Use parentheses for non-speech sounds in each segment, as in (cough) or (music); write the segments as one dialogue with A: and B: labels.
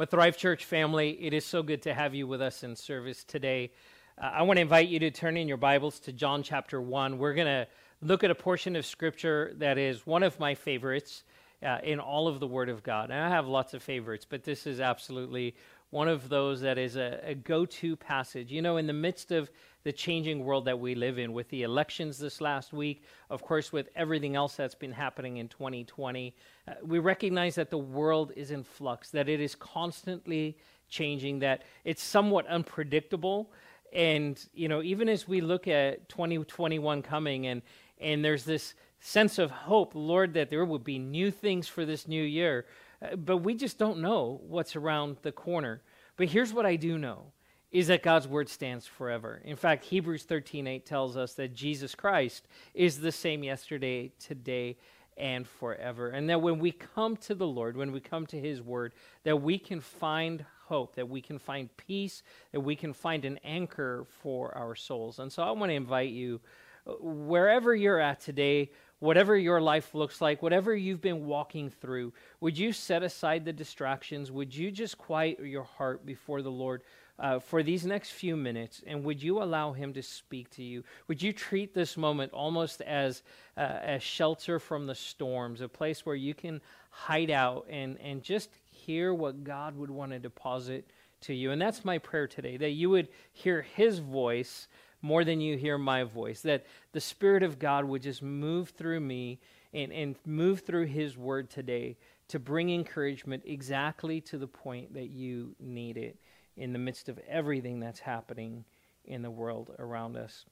A: Well, Thrive Church family, it is so good to have you with us in service today. Uh, I want to invite you to turn in your Bibles to John chapter 1. We're going to look at a portion of Scripture that is one of my favorites uh, in all of the Word of God. And I have lots of favorites, but this is absolutely one of those that is a, a go to passage. You know, in the midst of the changing world that we live in, with the elections this last week, of course, with everything else that's been happening in 2020, uh, we recognize that the world is in flux, that it is constantly changing, that it's somewhat unpredictable. And, you know, even as we look at 2021 coming and, and there's this sense of hope, Lord, that there will be new things for this new year, uh, but we just don't know what's around the corner. But here's what I do know is that God's word stands forever. In fact, Hebrews 13:8 tells us that Jesus Christ is the same yesterday, today, and forever. And that when we come to the Lord, when we come to his word, that we can find hope, that we can find peace, that we can find an anchor for our souls. And so I want to invite you uh, wherever you're at today, whatever your life looks like, whatever you've been walking through, would you set aside the distractions? Would you just quiet your heart before the Lord? uh, for these next few minutes, and would you allow Him to speak to you? Would you treat this moment almost as uh, a shelter from the storms, a place where you can hide out and, and just hear what God would want to deposit to you? And that's my prayer today that you would hear His voice more than you hear my voice, that the Spirit of God would just move through me and, and move through His word today to bring encouragement exactly to the point that you need it in the midst of everything that's happening in the world around us.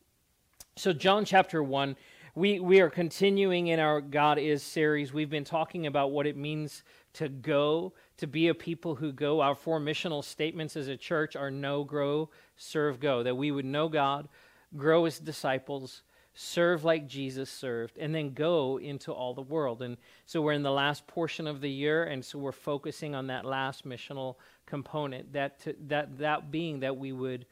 A: So, John chapter 1, we, we are continuing in our God is series. We've been talking about what it means to go, to be a people who go. Our four missional statements as a church are know, grow, serve, go. That we would know God, grow as disciples, serve like Jesus served, and then go into all the world. And so we're in the last portion of the year, and so we're focusing on that last missional component, that, to, that, that being that we would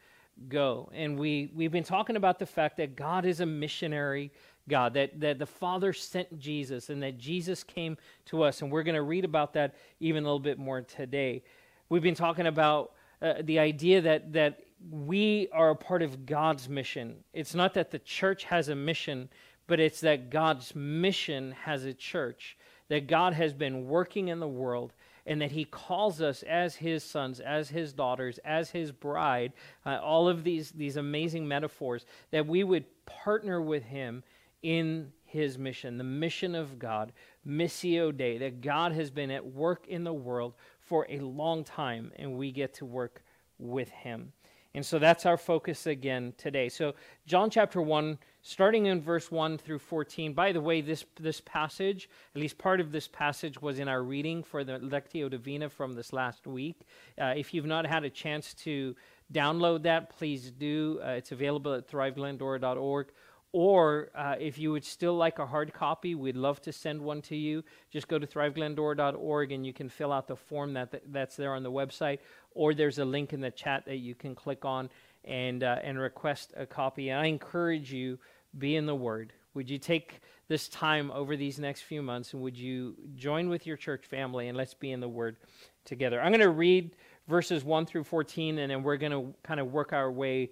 A: go. And we, we've been talking about the fact that God is a missionary God, that, that the Father sent Jesus, and that Jesus came to us. And we're going to read about that even a little bit more today. We've been talking about uh, the idea that, that we are a part of God's mission. It's not that the church has a mission, but it's that God's mission has a church, that God has been working in the world, and that He calls us as His sons, as His daughters, as His bride, uh, all of these, these amazing metaphors, that we would partner with Him in His mission, the mission of God, Missio Dei, that God has been at work in the world for a long time, and we get to work with Him. And so that's our focus again today. So, John chapter 1, starting in verse 1 through 14. By the way, this, this passage, at least part of this passage, was in our reading for the Lectio Divina from this last week. Uh, if you've not had a chance to download that, please do. Uh, it's available at thriveglendora.org or uh, if you would still like a hard copy, we'd love to send one to you. Just go to thriveglendora.org and you can fill out the form that, that, that's there on the website. Or there's a link in the chat that you can click on and, uh, and request a copy. And I encourage you, be in the Word. Would you take this time over these next few months and would you join with your church family and let's be in the Word together? I'm going to read verses 1 through 14 and then we're going to kind of work our way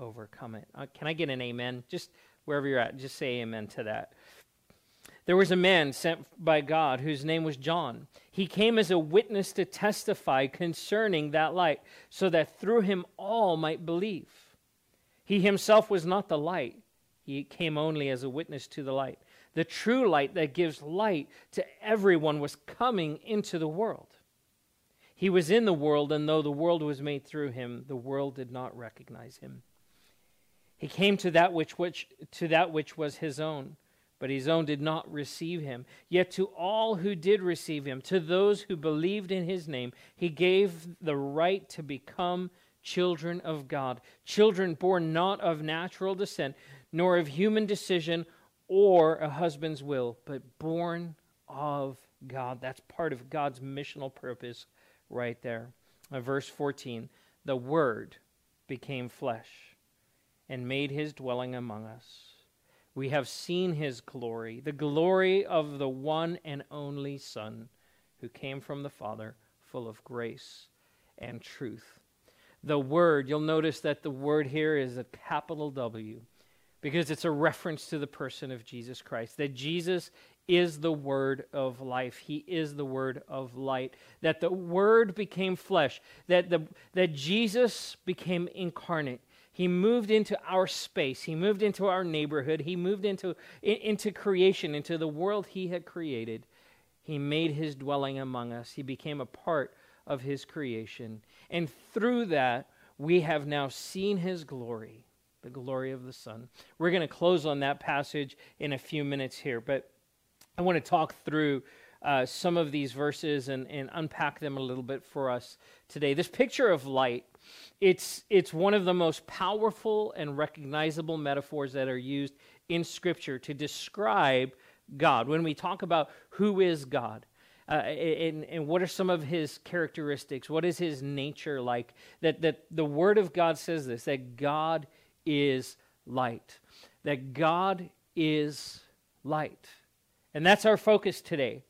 A: overcome it. Uh, can I get an amen? Just wherever you're at, just say amen to that. There was a man sent by God whose name was John. He came as a witness to testify concerning that light, so that through him all might believe. He himself was not the light, he came only as a witness to the light. The true light that gives light to everyone was coming into the world. He was in the world, and though the world was made through him, the world did not recognize him. He came to that which, which, to that which was his own, but his own did not receive him. Yet to all who did receive him, to those who believed in his name, he gave the right to become children of God, children born not of natural descent, nor of human decision or a husband's will, but born of God. That's part of God's missional purpose right there. Uh, verse 14 The Word became flesh and made his dwelling among us we have seen his glory, the glory of the one and only Son who came from the Father, full of grace and truth. The word, you'll notice that the word here is a capital W because it's a reference to the person of Jesus Christ. That Jesus is the word of life. He is the word of light. That the word became flesh. That, the, that Jesus became incarnate. He moved into our space. He moved into our neighborhood. He moved into, into creation, into the world He had created. He made His dwelling among us. He became a part of His creation. And through that, we have now seen His glory, the glory of the Son. We're going to close on that passage in a few minutes here, but I want to talk through uh, some of these verses and, and unpack them a little bit for us today. This picture of light it's, it's one of the most powerful and recognizable metaphors that are used in Scripture to describe God. When we talk about who is God, uh, and, and what are some of his characteristics? What is his nature like? That, that the Word of God says this that God is light. That God is light. And that's our focus today.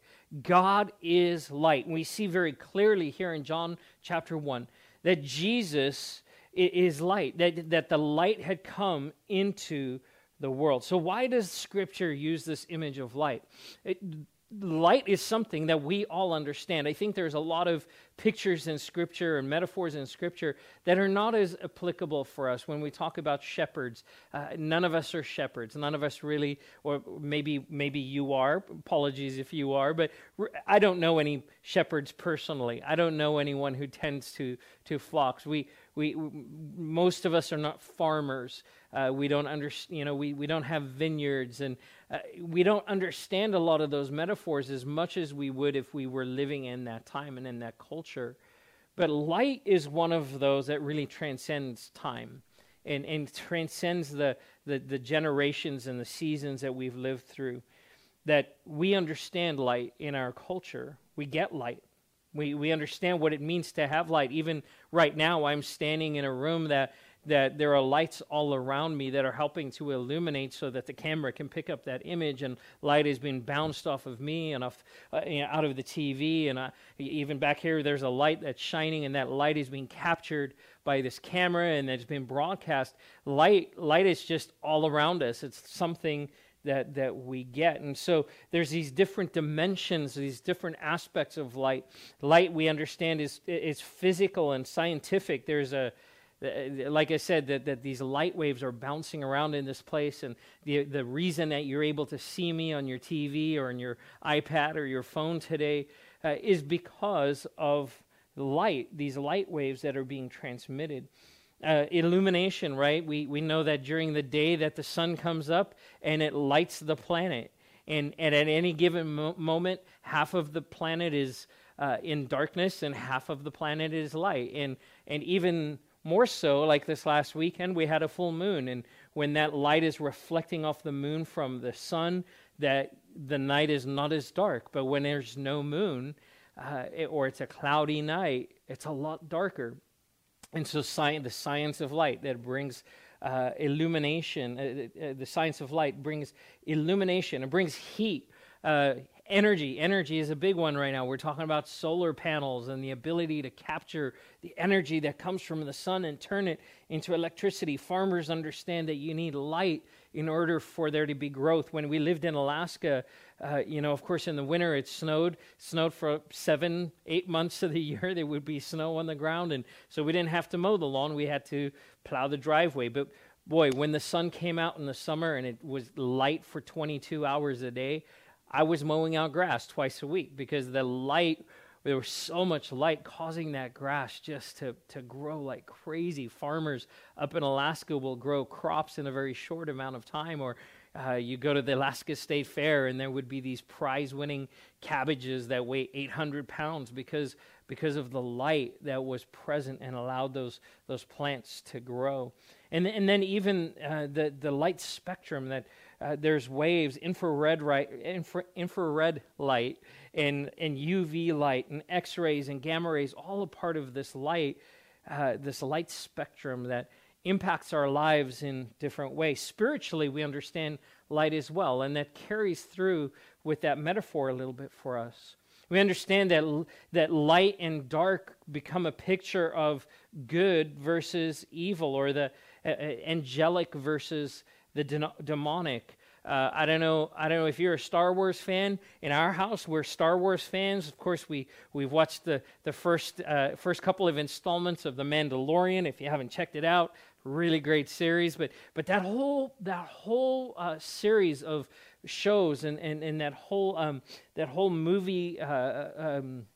A: God is light. And we see very clearly here in John chapter 1 that Jesus is light, that, that the light had come into the world. So, why does Scripture use this image of light? It, light is something that we all understand. I think there's a lot of pictures in Scripture and metaphors in Scripture that are not as applicable for us when we talk about shepherds. Uh, none of us are shepherds. None of us really, or maybe maybe you are. Apologies if you are, but I don't know any shepherds personally. I don't know anyone who tends to to flocks. We we most of us are not farmers. Uh, we don't understand. You know, we we don't have vineyards and uh, we don't understand a lot of those metaphors as much as we would if we were living in that time and in that culture. But light is one of those that really transcends time and, and transcends the, the, the generations and the seasons that we've lived through. That we understand light in our culture. We get light. We, we understand what it means to have light. Even right now, I'm standing in a room that that there are lights all around me that are helping to illuminate so that the camera can pick up that image and light is being bounced off of me and off uh, out of the TV and I, even back here there's a light that's shining and that light is being captured by this camera and it's been broadcast. Light light is just all around us. It's something that that we get. And so there's these different dimensions these different aspects of light. Light we understand is is physical and scientific. There's a like I said, that, that these light waves are bouncing around in this place, and the, the reason that you're able to see me on your TV or on your iPad or your phone today uh, is because of light, these light waves that are being transmitted. Uh, illumination, right? We, we know that during the day that the sun comes up and it lights the planet. And, and at any given mo- moment, half of the planet is uh, in darkness and half of the planet is light. And, and even more so, like this last weekend, we had a full moon, and when that light is reflecting off the moon from the sun, that the night is not as dark. But when there's no moon, uh, it, or it's a cloudy night, it's a lot darker. And so, the science of light that brings uh, illumination, uh, uh the science of light brings illumination, it brings heat. Uh, energy. Energy is a big one right now. We're talking about solar panels and the ability to capture the energy that comes from the sun and turn it into electricity. Farmers understand that you need light in order for there to be growth. When we lived in Alaska, uh, you know, of course, in the winter it snowed, snowed for seven, eight months of the (laughs) year. There would be snow on the ground, and so we didn't have to mow the lawn. We had to plow the driveway. But boy, when the sun came out in the summer and it was light for 22 hours a day, I was mowing out grass twice a week because the light, there was so much light causing that grass just to, to grow like crazy. Farmers up in Alaska will grow crops in a very short amount of time, or uh, you go to the Alaska State Fair, and there would be these prize-winning cabbages that weigh 800 pounds because because of the light that was present and allowed those those plants to grow. And and then even uh, the the light spectrum that uh, there's waves, infrared, right, infra, infrared light, and, and UV light, and X rays, and gamma rays, all a part of this light, uh, this light spectrum that impacts our lives in different ways. Spiritually, we understand light as well, and that carries through with that metaphor a little bit for us. We understand that, that light and dark become a picture of good versus evil, or the uh, angelic versus the de- demonic. Uh, I don't know. I don't know if you're a Star Wars fan. In our house, we're Star Wars fans. Of course, we we've watched the the first uh, first couple of installments of The Mandalorian. If you haven't checked it out, really great series. But but that whole that whole uh, series of shows and and, and that whole um, that whole movie. Uh, um,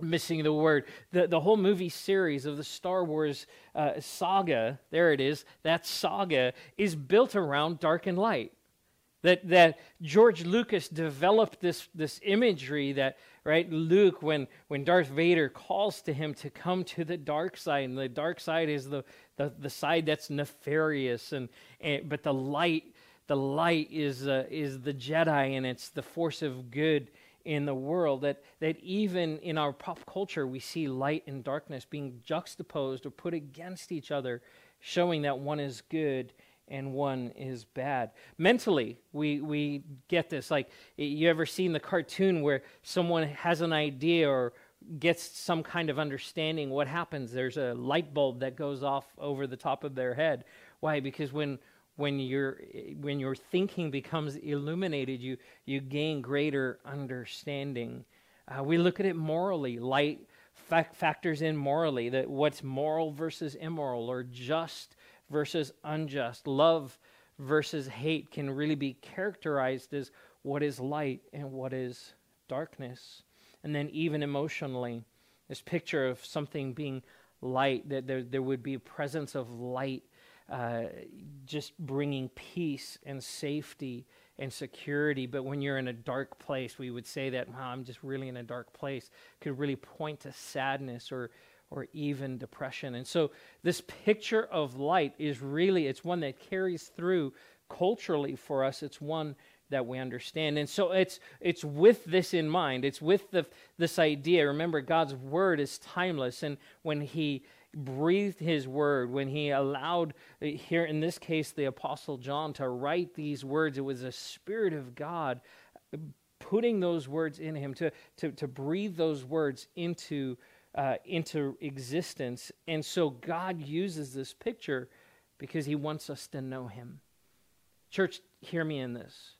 A: missing the word the, the whole movie series of the star wars uh, saga there it is that saga is built around dark and light that that george lucas developed this this imagery that right luke when when darth vader calls to him to come to the dark side and the dark side is the the, the side that's nefarious and, and but the light the light is uh, is the jedi and it's the force of good in the world that, that even in our pop culture we see light and darkness being juxtaposed or put against each other showing that one is good and one is bad. Mentally we we get this. Like you ever seen the cartoon where someone has an idea or gets some kind of understanding? What happens? There's a light bulb that goes off over the top of their head. Why? Because when when your when your thinking becomes illuminated you you gain greater understanding. Uh, we look at it morally. Light fact factors in morally that what's moral versus immoral or just versus unjust love versus hate can really be characterized as what is light and what is darkness and then even emotionally this picture of something being light that there, there would be a presence of light uh, just bringing peace and safety and security. But when you're in a dark place, we would say that, wow, I'm just really in a dark place, could really point to sadness or, or even depression. And so this picture of light is really, it's one that carries through culturally for us. It's one that we understand. And so it's it's with this in mind. It's with the this idea. Remember God's word is timeless and when he breathed his word, when he allowed, uh, here in this case, the Apostle John to write these words, it was the Spirit of God uh, putting those words in him, to, to, to breathe those words into, uh, into existence. And so God uses this picture because he wants us to know him. Church, hear me in this.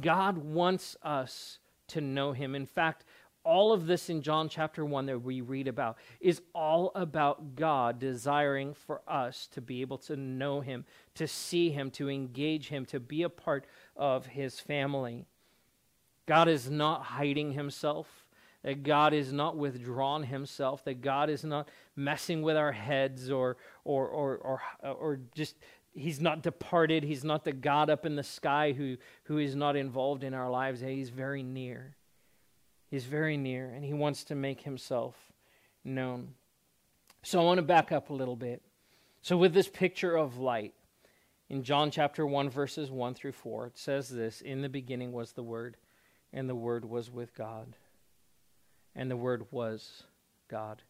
A: God wants us to know him. In fact, all of this in John chapter 1 that we read about is all about God desiring for us to be able to know Him, to see Him, to engage Him, to be a part of His family. God is not hiding Himself, that God is not withdrawn Himself, that God is not messing with our heads or, or, or, or, or just. He's not departed. He's not the God up in the sky who, who is not involved in our lives. He's very near. He's very near and he wants to make himself known. So I want to back up a little bit. So, with this picture of light, in John chapter 1, verses 1 through 4, it says this In the beginning was the Word, and the Word was with God, and the Word was God.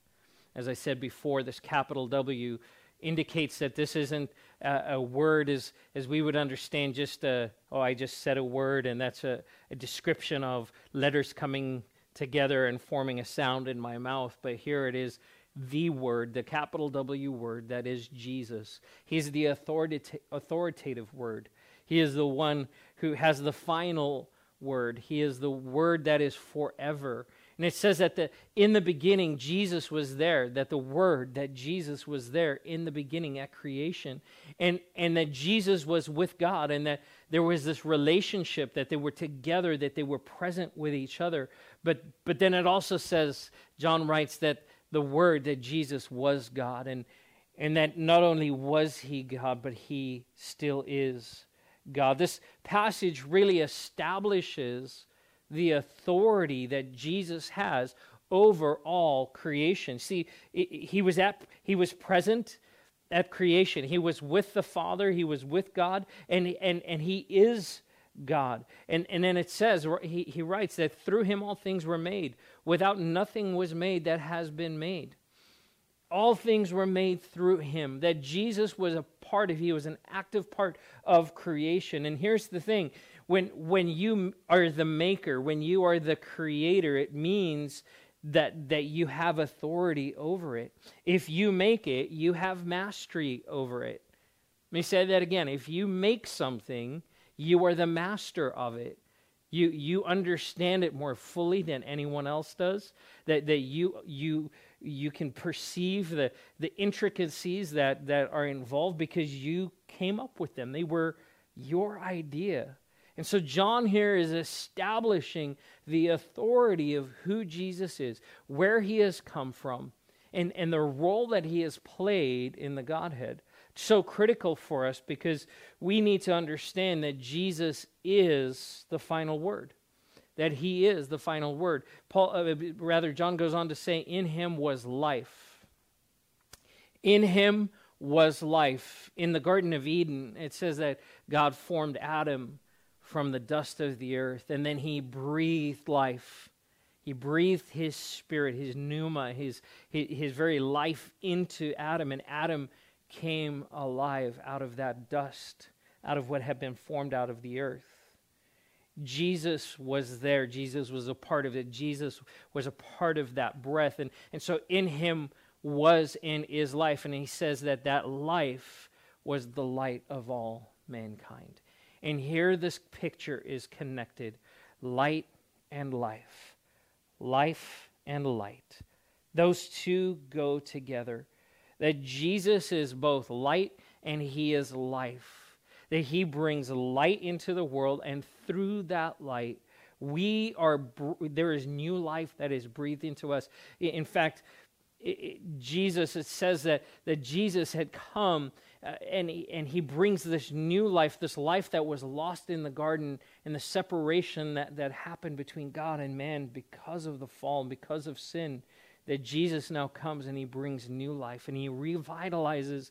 A: As I said before, this capital W indicates that this isn't a, a, word as, as we would understand just a, oh, I just said a word, and that's a, a description of letters coming together and forming a sound in my mouth, but here it is the word, the capital W word, that is Jesus. He's the authorita- authoritative word. He is the one who has the final word. He is the word that is forever. And it says that the, in the beginning, Jesus was there, that the Word, that Jesus was there in the beginning at creation, and, and that Jesus was with God, and that there was this relationship, that they were together, that they were present with each other. But, but then it also says, John writes, that the Word, that Jesus was God, and, and that not only was he God, but he still is God. This passage really establishes the authority that Jesus has over all creation. See, he was at he was present at creation. He was with the Father, he was with God, and and and he is God. And and then it says he, he writes that through him all things were made. Without nothing was made that has been made. All things were made through him. That Jesus was a part of, he was an active part of creation. And here's the thing when, when you are the maker, when you are the creator, it means that, that you have authority over it. If you make it, you have mastery over it. Let me say that again. If you make something, you are the master of it. You, you understand it more fully than anyone else does. That, that you, you, you can perceive the, the intricacies that, that are involved because you came up with them. They were your idea. And so John here is establishing the authority of who Jesus is, where he has come from, and, and the role that he has played in the Godhead. So critical for us because we need to understand that Jesus is the final word. That he is the final word. Paul, uh, rather, John goes on to say, In him was life. In him was life. In the Garden of Eden, it says that God formed Adam from the dust of the earth, and then he breathed life. He breathed his spirit, his pneuma, his, his, his very life into Adam, and Adam came alive out of that dust, out of what had been formed out of the earth. Jesus was there. Jesus was a part of it. Jesus was a part of that breath. And, and so in him was and is life. And he says that that life was the light of all mankind. And here this picture is connected light and life. Life and light. Those two go together. That Jesus is both light and he is life. That he brings light into the world, and through that light, we are there is new life that is breathed into us. In fact, it, it, Jesus, it says that, that Jesus had come uh, and, he, and he brings this new life, this life that was lost in the garden, and the separation that, that happened between God and man because of the fall and because of sin. That Jesus now comes and he brings new life and he revitalizes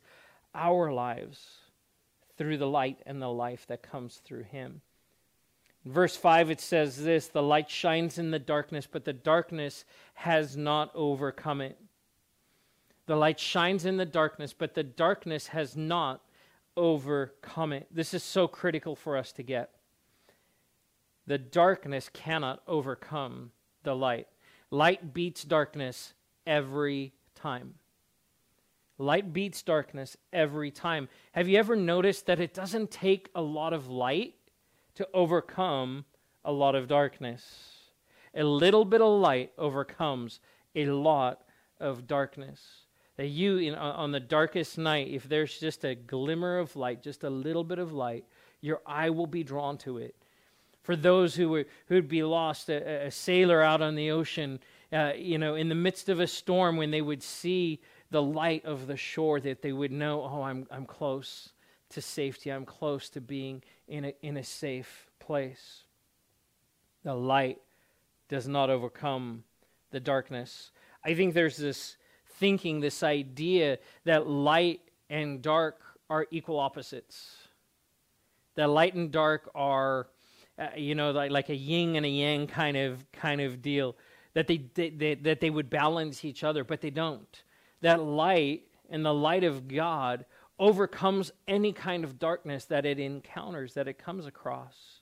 A: our lives through the light and the life that comes through him. In verse 5, it says this The light shines in the darkness, but the darkness has not overcome it. The light shines in the darkness, but the darkness has not overcome it. This is so critical for us to get. The darkness cannot overcome the light. Light beats darkness every time. Light beats darkness every time. Have you ever noticed that it doesn't take a lot of light to overcome a lot of darkness? A little bit of light overcomes a lot of darkness. That you, in, on the darkest night, if there's just a glimmer of light, just a little bit of light, your eye will be drawn to it. For those who would who'd be lost, a, a sailor out on the ocean, uh, you know, in the midst of a storm, when they would see the light of the shore, that they would know, oh, I'm I'm close to safety. I'm close to being in a in a safe place. The light does not overcome the darkness. I think there's this thinking, this idea that light and dark are equal opposites. That light and dark are, uh, you know, like, like a yin and a yang kind of kind of deal. That they, they, they that they would balance each other, but they don't. That light and the light of God overcomes any kind of darkness that it encounters, that it comes across.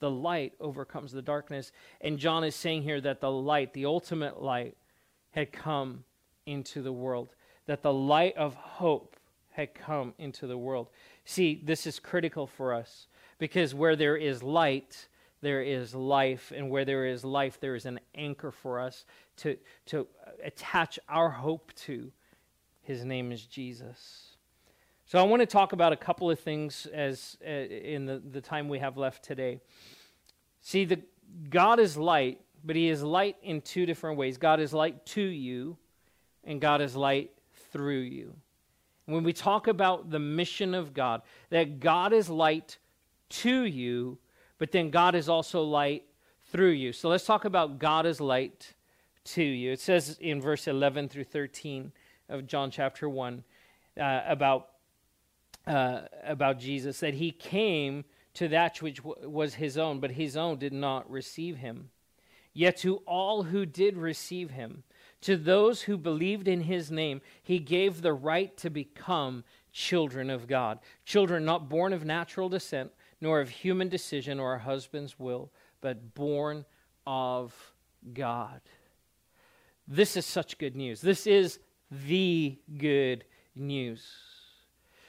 A: The light overcomes the darkness. And John is saying here that the light, the ultimate light, had come into the world, that the light of hope had come into the world. See, this is critical for us because where there is light, there is life, and where there is life, there is an anchor for us to, to attach our hope to. His name is Jesus. So I want to talk about a couple of things as uh, in the, the time we have left today. See, the God is light, but he is light in two different ways. God is light to you, and God is light through you. When we talk about the mission of God, that God is light to you, but then God is also light through you. So let's talk about God is light to you. It says in verse 11 through 13 of John chapter 1 uh, about, uh, about Jesus that he came to that which w- was his own, but his own did not receive him. Yet to all who did receive him, to those who believed in his name, he gave the right to become children of God. Children not born of natural descent, nor of human decision or a husband's will, but born of God. This is such good news. This is the good news.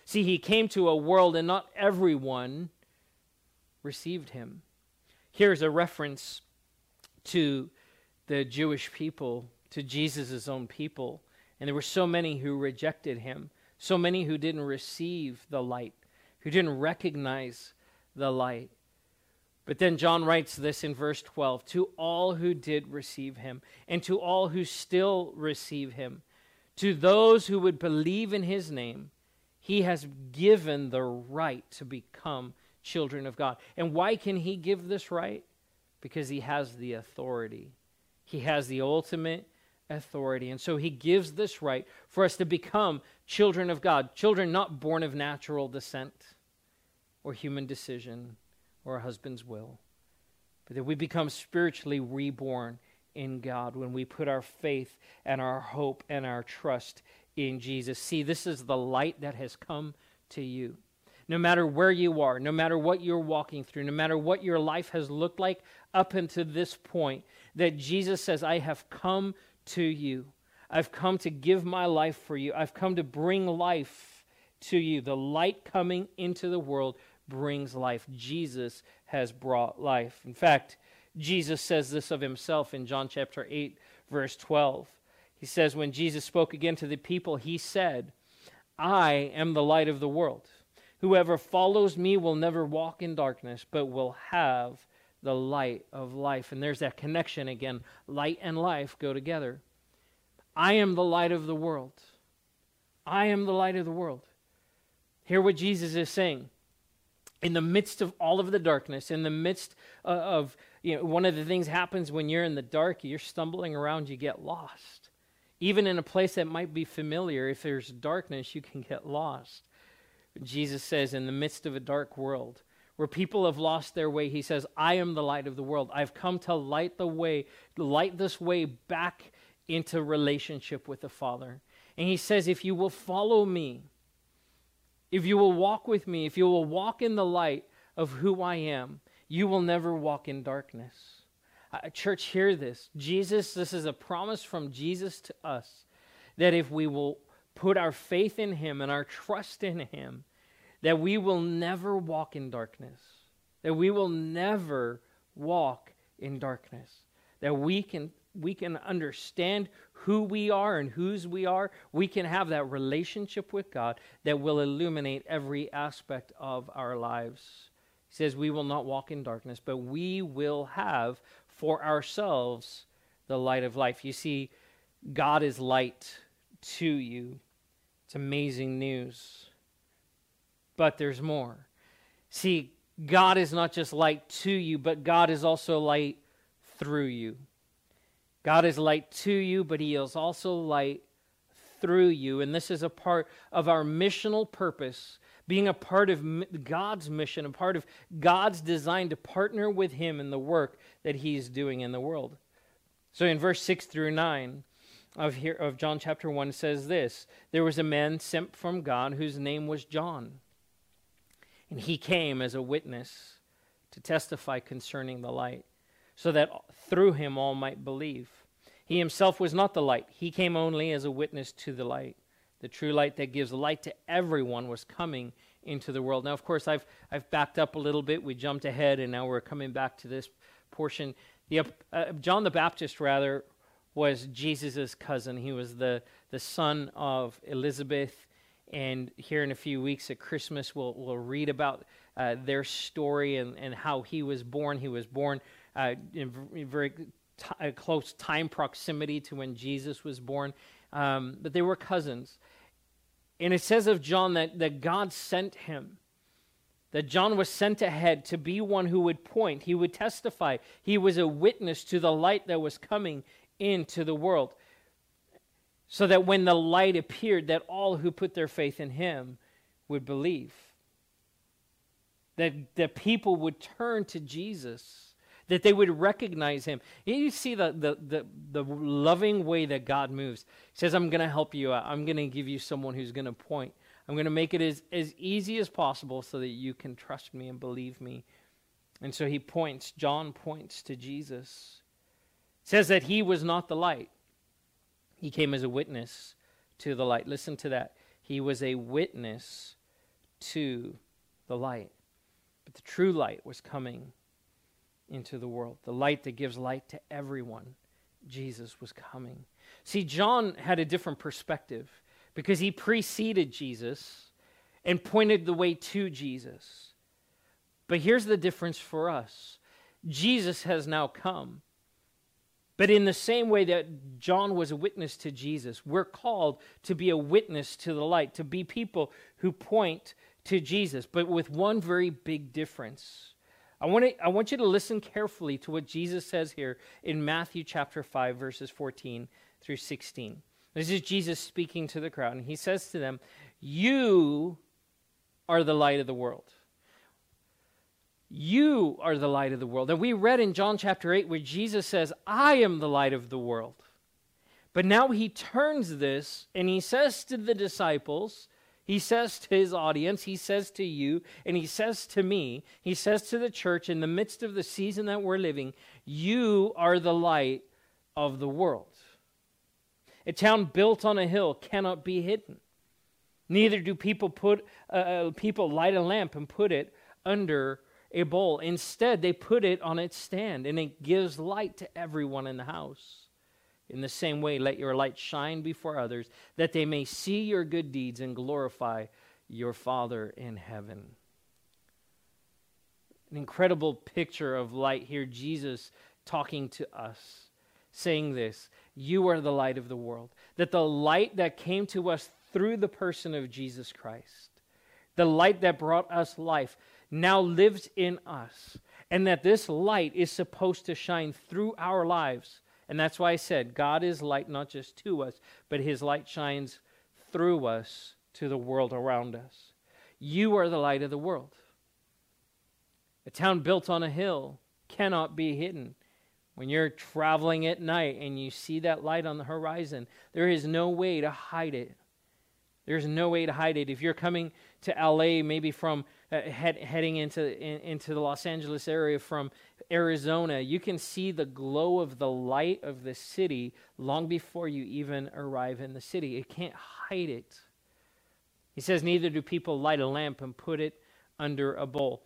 A: See, he came to a world and not everyone received him. Here's a reference to the Jewish people, to Jesus' own people. And there were so many who rejected him, so many who didn't receive the light, who didn't recognize the light. But then John writes this in verse 12 To all who did receive him, and to all who still receive him, to those who would believe in his name, he has given the right to become children of God. And why can he give this right? Because he has the authority. He has the ultimate authority. And so he gives this right for us to become children of God, children not born of natural descent or human decision or a husband's will, but that we become spiritually reborn in God when we put our faith and our hope and our trust in Jesus. See, this is the light that has come to you no matter where you are, no matter what you're walking through, no matter what your life has looked like up until this point, that Jesus says, I have come to you. I've come to give my life for you. I've come to bring life to you. The light coming into the world brings life. Jesus has brought life. In fact, Jesus says this of himself in John chapter 8, verse 12. He says, When Jesus spoke again to the people, he said, I am the light of the world. Whoever follows me will never walk in darkness, but will have the light of life. And there's that connection again. Light and life go together. I am the light of the world. I am the light of the world. Hear what Jesus is saying. In the midst of all of the darkness, in the midst uh, of, you know, one of the things happens when you're in the dark, you're stumbling around, you get lost. Even in a place that might be familiar, if there's darkness, you can get lost. Jesus says, in the midst of a dark world where people have lost their way, he says, I am the light of the world. I've come to light the way, light this way back into relationship with the Father. And he says, if you will follow me, if you will walk with me, if you will walk in the light of who I am, you will never walk in darkness. Uh, church, hear this. Jesus, this is a promise from Jesus to us that if we will put our faith in Him and our trust in Him, that we will never walk in darkness, that we will never walk in darkness, that we can we can understand who we are and whose we are. We can have that relationship with God that will illuminate every aspect of our lives. He says, We will not walk in darkness, but we will have for ourselves the light of life. You see, God is light to you. It's amazing news. But there's more. See, God is not just light to you, but God is also light through you. God is light to you, but He is also light through you. And this is a part of our missional purpose, being a part of God's mission, a part of God's design to partner with Him in the work that He's doing in the world. So in verse 6 through 9, of here of John chapter 1 says this there was a man sent from God whose name was John and he came as a witness to testify concerning the light so that through him all might believe. He himself was not the light. He came only as a witness to the light. The true light that gives light to everyone was coming into the world. Now of course I've I've backed up a little bit. We jumped ahead and now we're coming back to this portion. The, uh, John the Baptist rather was Jesus' cousin. He was the, the son of Elizabeth. And here in a few weeks at Christmas, we'll, we'll read about uh, their story and, and how he was born. He was born uh, in very t- close time proximity to when Jesus was born. Um, but they were cousins. And it says of John that, that God sent him that John was sent ahead to be one who would point, he would testify, he was a witness to the light that was coming into the world. So that when the light appeared, that all who put their faith in him would believe. That, that people would turn to Jesus, that they would recognize him. You see the, the, the, the loving way that God moves. He says, I'm going to help you out. I'm going to give you someone who's going to point. I'm going to make it as, as easy as possible so that you can trust me and believe me. And so he points, John points to Jesus. says that he was not the light. He came as a witness to the light. Listen to that. He was a witness to the light. But the true light was coming into the world. The light that gives light to everyone. Jesus was coming. See, John had a different perspective because he preceded Jesus and pointed the way to Jesus. But here's the difference for us Jesus has now come. But in the same way that John was a witness to Jesus, we're called to be a witness to the light, to be people who point to Jesus, but with one very big difference. I want, to, I want you to listen carefully to what Jesus says here in Matthew chapter 5, verses 14 through 16. This is Jesus speaking to the crowd, and he says to them, You are the light of the world. You are the light of the world. And we read in John chapter 8 where Jesus says, I am the light of the world. But now he turns this and he says to the disciples, he says to his audience, he says to you, and he says to me, he says to the church in the midst of the season that we're living, You are the light of the world. A town built on a hill cannot be hidden. Neither do people put uh, uh, people light a lamp and put it under a bowl. Instead, they put it on its stand, and it gives light to everyone in the house. In the same way, let your light shine before others, that they may see your good deeds and glorify your Father in heaven. An incredible picture of light here, Jesus talking to us, saying this you are the light of the world. That the light that came to us through the person of Jesus Christ, the light that brought us life, now lives in us. And that this light is supposed to shine through our lives. And that's why I said God is light not just to us, but his light shines through us to the world around us. You are the light of the world. A town built on a hill cannot be hidden. When you're traveling at night and you see that light on the horizon, there is no way to hide it. There's no way to hide it. If you're coming to LA, maybe from uh, head, heading into in, into the Los Angeles area from Arizona, you can see the glow of the light of the city long before you even arrive in the city. It can't hide it. He says, Neither do people light a lamp and put it under a bowl.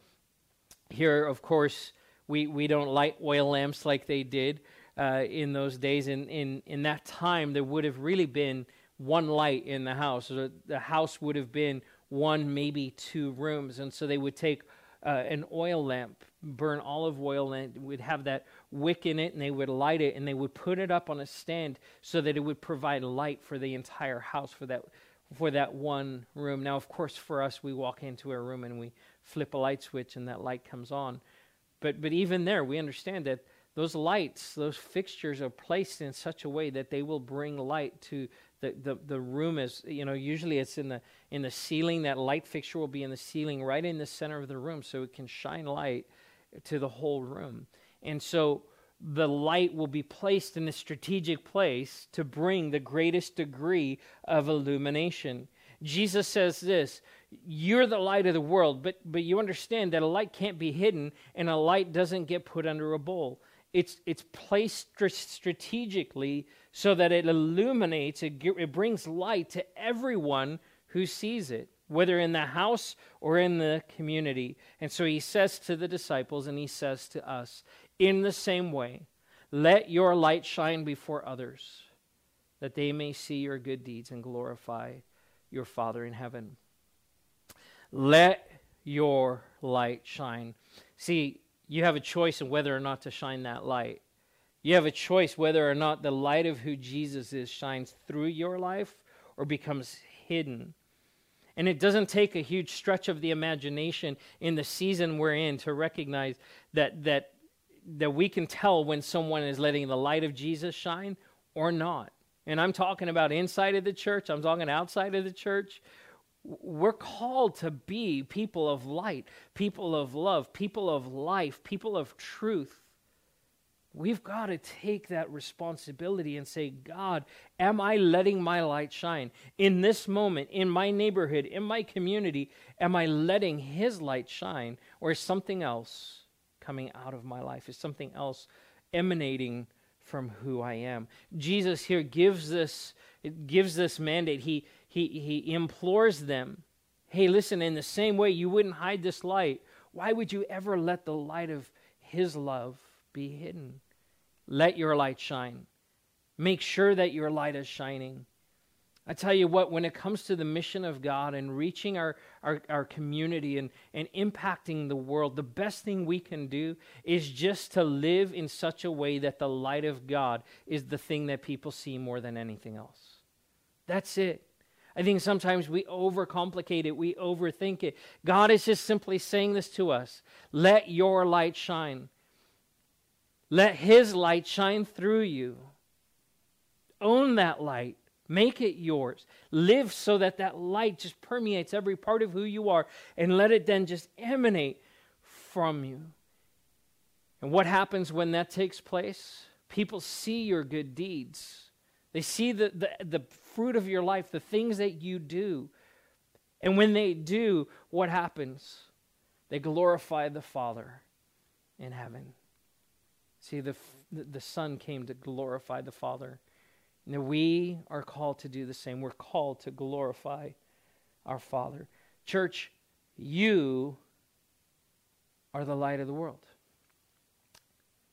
A: Here, of course, we, we don't light oil lamps like they did uh, in those days. In, in, in that time, there would have really been one light in the house. The house would have been one, maybe two rooms. And so they would take uh, an oil lamp, burn olive oil, and would have that wick in it, and they would light it, and they would put it up on a stand so that it would provide light for the entire house for that for that one room. Now, of course, for us, we walk into a room and we flip a light switch, and that light comes on. But, but even there, we understand that those lights, those fixtures are placed in such a way that they will bring light to the, the, the room is, you know, usually it's in the, in the ceiling. That light fixture will be in the ceiling right in the center of the room so it can shine light to the whole room. And so the light will be placed in a strategic place to bring the greatest degree of illumination. Jesus says this you're the light of the world, but, but you understand that a light can't be hidden and a light doesn't get put under a bowl. It's, it's placed strategically so that it illuminates, it, it brings light to everyone who sees it, whether in the house or in the community. And so he says to the disciples and he says to us, in the same way, let your light shine before others, that they may see your good deeds and glorify your Father in heaven. Let your light shine. See, you have a choice in whether or not to shine that light. You have a choice whether or not the light of who Jesus is shines through your life or becomes hidden. And it doesn't take a huge stretch of the imagination in the season we're in to recognize that, that, that we can tell when someone is letting the light of Jesus shine or not. And I'm talking about inside of the church, I'm talking outside of the church. We're called to be people of light, people of love, people of life, people of truth. We've got to take that responsibility and say, God, am I letting my light shine? In this moment, in my neighborhood, in my community, am I letting His light shine? Or is something else coming out of my life? Is something else emanating from who I am? Jesus here gives this, gives this mandate. He, he, he implores them hey, listen, in the same way you wouldn't hide this light, why would you ever let the light of His love be hidden? Let your light shine. Make sure that your light is shining. I tell you what, when it comes to the mission of God and reaching our, our, our, community and, and impacting the world, the best thing we can do is just to live in such a way that the light of God is the thing that people see more than anything else. That's it. I think sometimes we overcomplicate it, we overthink it. God is just simply saying this to us let your light shine. Let His light shine through you. Own that light. Make it yours. Live so that that light just permeates every part of who you are and let it then just emanate from you. And what happens when that takes place? People see your good deeds. They see the, the, the fruit of your life, the things that you do. And when they do, what happens? They glorify the Father in heaven. See, the, the Son came to glorify the Father. And we are called to do the same. We're called to glorify our Father. Church, you are the light of the world.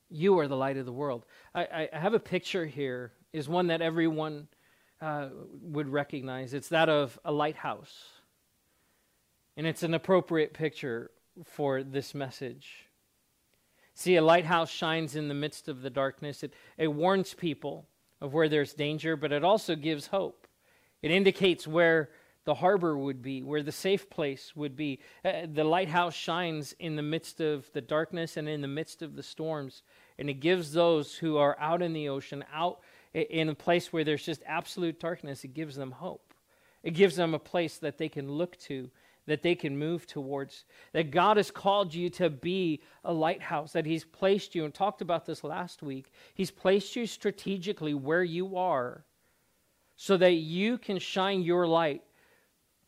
A: You are the light of the world. I, I have a picture here, is one that everyone uh, would recognize. It's that of a lighthouse. And it's an appropriate picture for this message. See, a lighthouse shines in the midst of the darkness. It, it warns people of where there's danger, but it also gives hope. It indicates where the harbor would be, where the safe place would be. Uh, the lighthouse shines in the midst of the darkness and in the midst of the storms, and it gives those who are out in the ocean, out in a place where there's just absolute darkness, it gives them hope. It gives them a place that they can look to that they can move towards. That God has called you to be a lighthouse, that He's placed you, and talked about this last week. He's placed you strategically where you are so that you can shine your light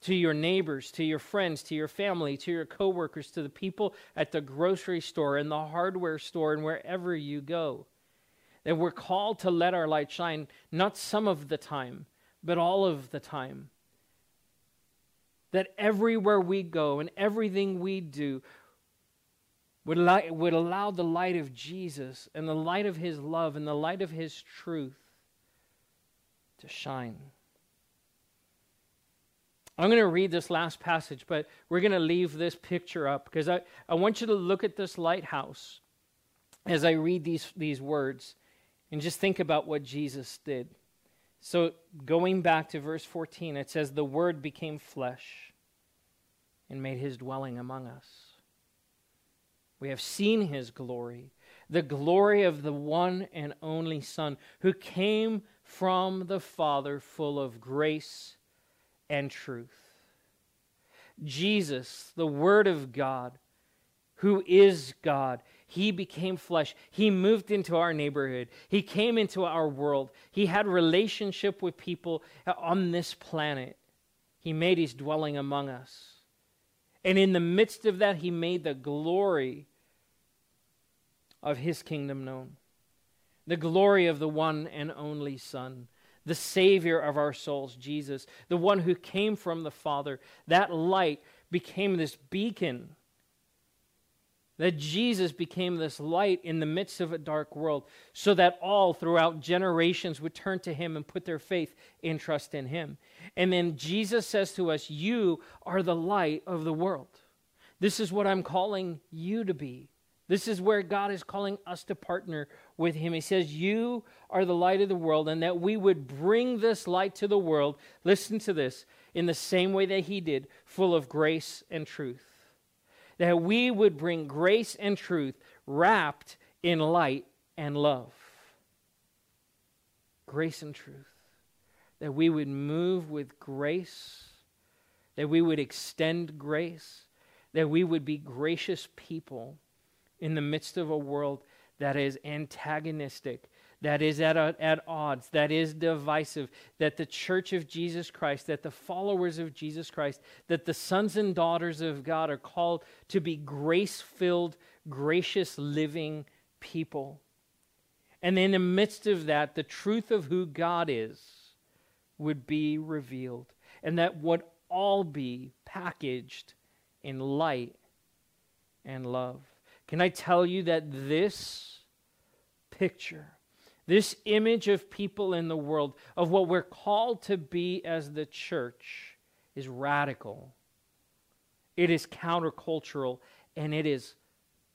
A: to your neighbors, to your friends, to your family, to your coworkers, to the people at the grocery store and the hardware store and wherever you go. That we're called to let our light shine not some of the time, but all of the time that everywhere we go and everything we do would, li- would allow the light of Jesus and the light of his love and the light of his truth to shine. I'm going to read this last passage, but we're going to leave this picture up because I, I want you to look at this lighthouse as I read these, these words and just think about what Jesus did. So, going back to verse 14, it says, The Word became flesh and made his dwelling among us. We have seen his glory, the glory of the one and only Son, who came from the Father, full of grace and truth. Jesus, the Word of God, who is God, he became flesh. He moved into our neighborhood. He came into our world. He had relationship with people on this planet. He made his dwelling among us. And in the midst of that, he made the glory of his kingdom known. The glory of the one and only Son, the Savior of our souls, Jesus, the one who came from the Father. That light became this beacon that Jesus became this light in the midst of a dark world, so that all throughout generations would turn to him and put their faith and trust in him. And then Jesus says to us, You are the light of the world. This is what I'm calling you to be This is where God is calling us to partner with Him. He says, You are the light of the world, and that we would bring this light to the world. Listen to this in the same way that He did, full of grace and truth. That we would bring grace and truth wrapped in light and love. Grace and truth. That we would move with grace, that we would extend grace, that we would be gracious people in the midst of a world that is antagonistic, that is at, at odds, that is divisive, that the church of Jesus Christ, that the followers of Jesus Christ, that the sons and daughters of God are called to be grace filled, gracious living people. And in the midst of that, the truth of who God is would be revealed, and that would all be packaged in light and love. Can I tell you that this picture, this image of people in the world, of what we're called to be as the church, is radical? It is countercultural and it is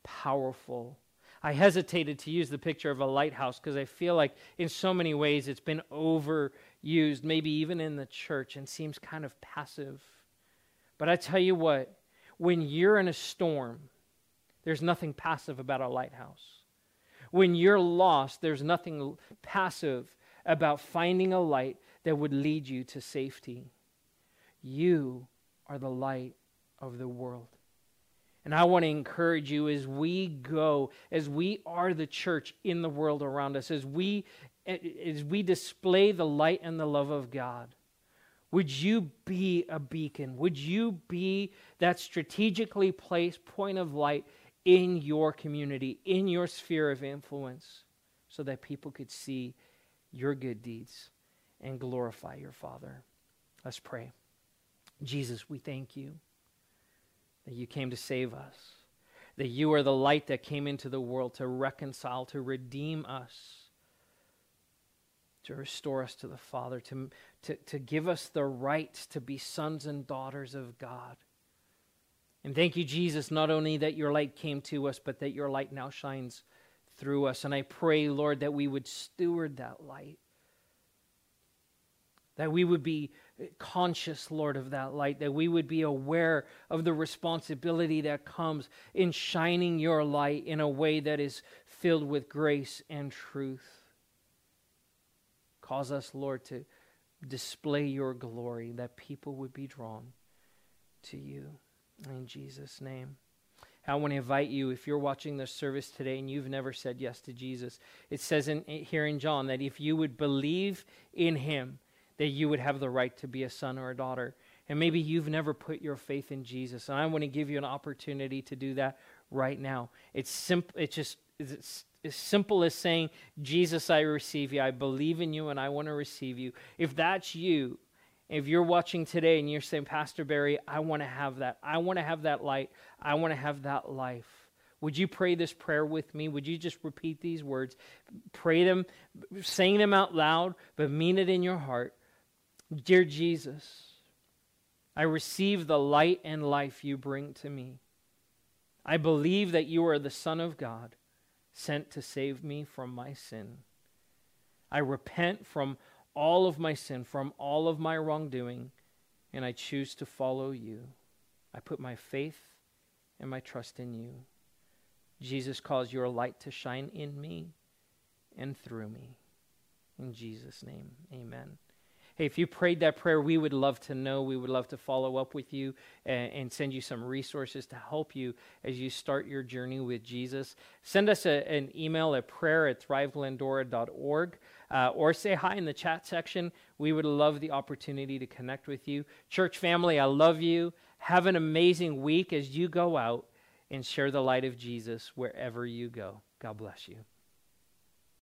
A: powerful. I hesitated to use the picture of a lighthouse because I feel like in so many ways it's been overused, maybe even in the church, and seems kind of passive. But I tell you what, when you're in a storm, there's nothing passive about a lighthouse. When you're lost, there's nothing passive about finding a light that would lead you to safety. You are the light of the world. And I want to encourage you as we go, as we are the church in the world around us, as we as we display the light and the love of God. Would you be a beacon? Would you be that strategically placed point of light in your community, in your sphere of influence, so that people could see your good deeds and glorify your Father. Let's pray. Jesus, we thank you that you came to save us, that you are the light that came into the world to reconcile, to redeem us, to restore us to the Father, to, to, to give us the right to be sons and daughters of God. And thank you, Jesus, not only that your light came to us, but that your light now shines through us. And I pray, Lord, that we would steward that light. That we would be conscious, Lord, of that light. That we would be aware of the responsibility that comes in shining your light in a way that is filled with grace and truth. Cause us, Lord, to display your glory, that people would be drawn to you. In Jesus' name. I want to invite you, if you're watching this service today and you've never said yes to Jesus, it says in, here in John that if you would believe in him, that you would have the right to be a son or a daughter. And maybe you've never put your faith in Jesus. And I want to give you an opportunity to do that right now. It's simple. It's just it's as simple as saying, Jesus, I receive you. I believe in you and I want to receive you. If that's you, if you're watching today and you're saying, Pastor Barry, I want to have that. I want to have that light. I want to have that life. Would you pray this prayer with me? Would you just repeat these words? Pray them, saying them out loud, but mean it in your heart. Dear Jesus, I receive the light and life you bring to me. I believe that you are the Son of God, sent to save me from my sin. I repent from all of my sin, from all of my wrongdoing, and I choose to follow you. I put my faith and my trust in you. Jesus calls your light to shine in me and through me. In Jesus' name, amen. Hey, if you prayed that prayer, we would love to know. We would love to follow up with you and, and send you some resources to help you as you start your journey with Jesus. Send us a, an email at prayer at thriveglendora.org uh, or say hi in the chat section. We would love the opportunity to connect with you. Church family, I love you. Have an amazing week as you go out and share the light of Jesus wherever you go. God bless you.